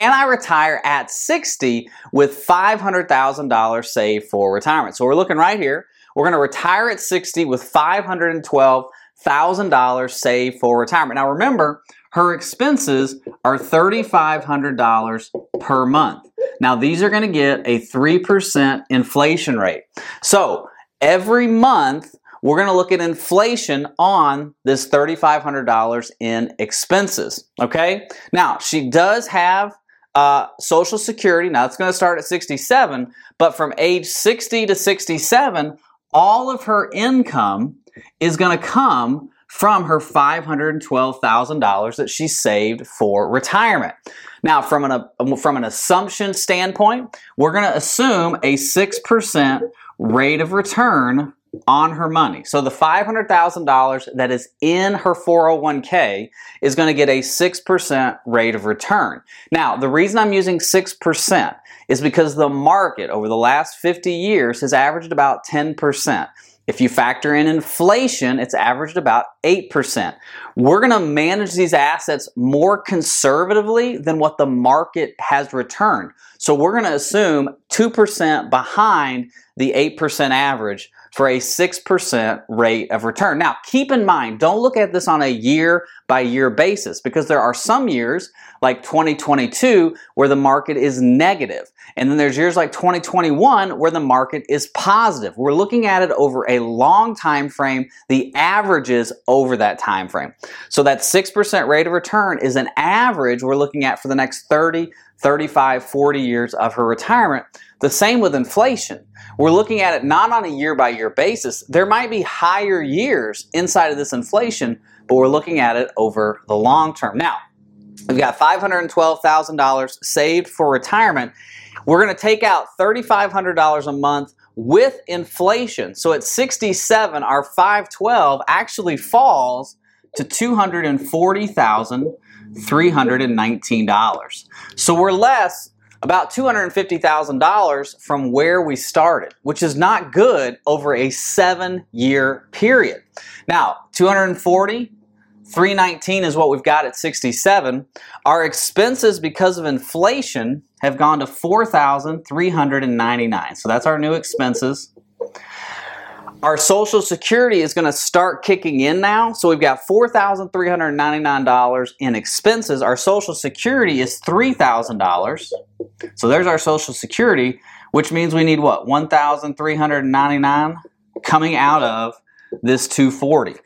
Can I retire at 60 with $500,000 saved for retirement? So we're looking right here. We're going to retire at 60 with $512,000 saved for retirement. Now remember, her expenses are $3,500 per month. Now these are going to get a 3% inflation rate. So every month, we're going to look at inflation on this $3,500 in expenses. Okay? Now, she does have uh, Social Security. Now, it's going to start at 67, but from age 60 to 67, all of her income is going to come from her $512,000 that she saved for retirement. Now, from an, from an assumption standpoint, we're going to assume a 6% rate of return on her money. So the $500,000 that is in her 401k is going to get a 6% rate of return. Now, the reason I'm using 6% is because the market over the last 50 years has averaged about 10%. If you factor in inflation, it's averaged about 8%. We're going to manage these assets more conservatively than what the market has returned. So we're going to assume 2% behind the 8% average for a 6% rate of return. Now, keep in mind, don't look at this on a year by year basis because there are some years like 2022 where the market is negative. And then there's years like 2021 where the market is positive. We're looking at it over a long time frame, the averages over that time frame. So that 6% rate of return is an average we're looking at for the next 30, 35, 40 years of her retirement. The same with inflation. We're looking at it not on a year by year basis. There might be higher years inside of this inflation, but we're looking at it over the long term. Now, we've got $512,000 saved for retirement. We're going to take out $3,500 a month with inflation. So at 67, our 512 actually falls to 240,000 $319. So we're less about $250,000 from where we started, which is not good over a seven year period. Now, 240, 319 is what we've got at 67. Our expenses because of inflation have gone to 4,399. So that's our new expenses our Social Security is going to start kicking in now. So we've got $4,399 in expenses. Our Social Security is $3,000. So there's our Social Security, which means we need what? 1,399 coming out of this 240.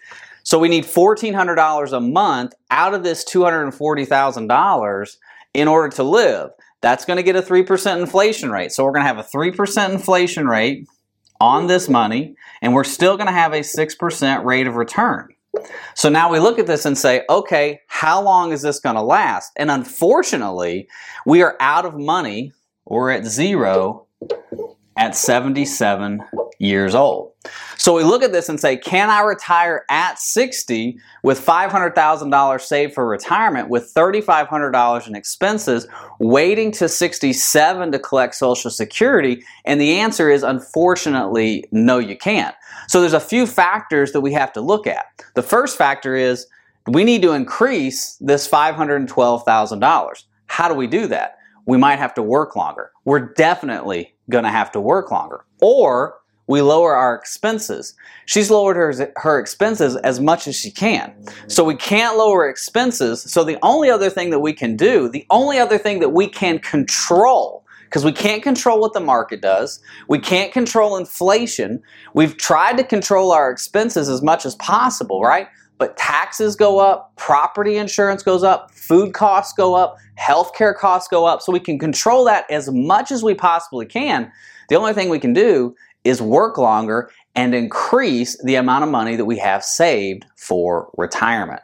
So we need $1,400 a month out of this $240,000 in order to live. That's going to get a 3% inflation rate. So we're going to have a 3% inflation rate on this money, and we're still going to have a 6% rate of return. So now we look at this and say, okay, how long is this going to last? And unfortunately, we are out of money. We're at zero at 77 years old. So we look at this and say, can I retire at 60 with $500,000 saved for retirement with $3,500 in expenses, waiting to 67 to collect Social Security? And the answer is unfortunately, no, you can't. So there's a few factors that we have to look at. The first factor is we need to increase this $512,000. How do we do that? We might have to work longer. We're definitely going to have to work longer. Or we lower our expenses. She's lowered her, her expenses as much as she can. So we can't lower expenses. So the only other thing that we can do, the only other thing that we can control, because we can't control what the market does, we can't control inflation. We've tried to control our expenses as much as possible, right? But taxes go up, property insurance goes up, food costs go up, healthcare costs go up. So we can control that as much as we possibly can. The only thing we can do is work longer and increase the amount of money that we have saved for retirement.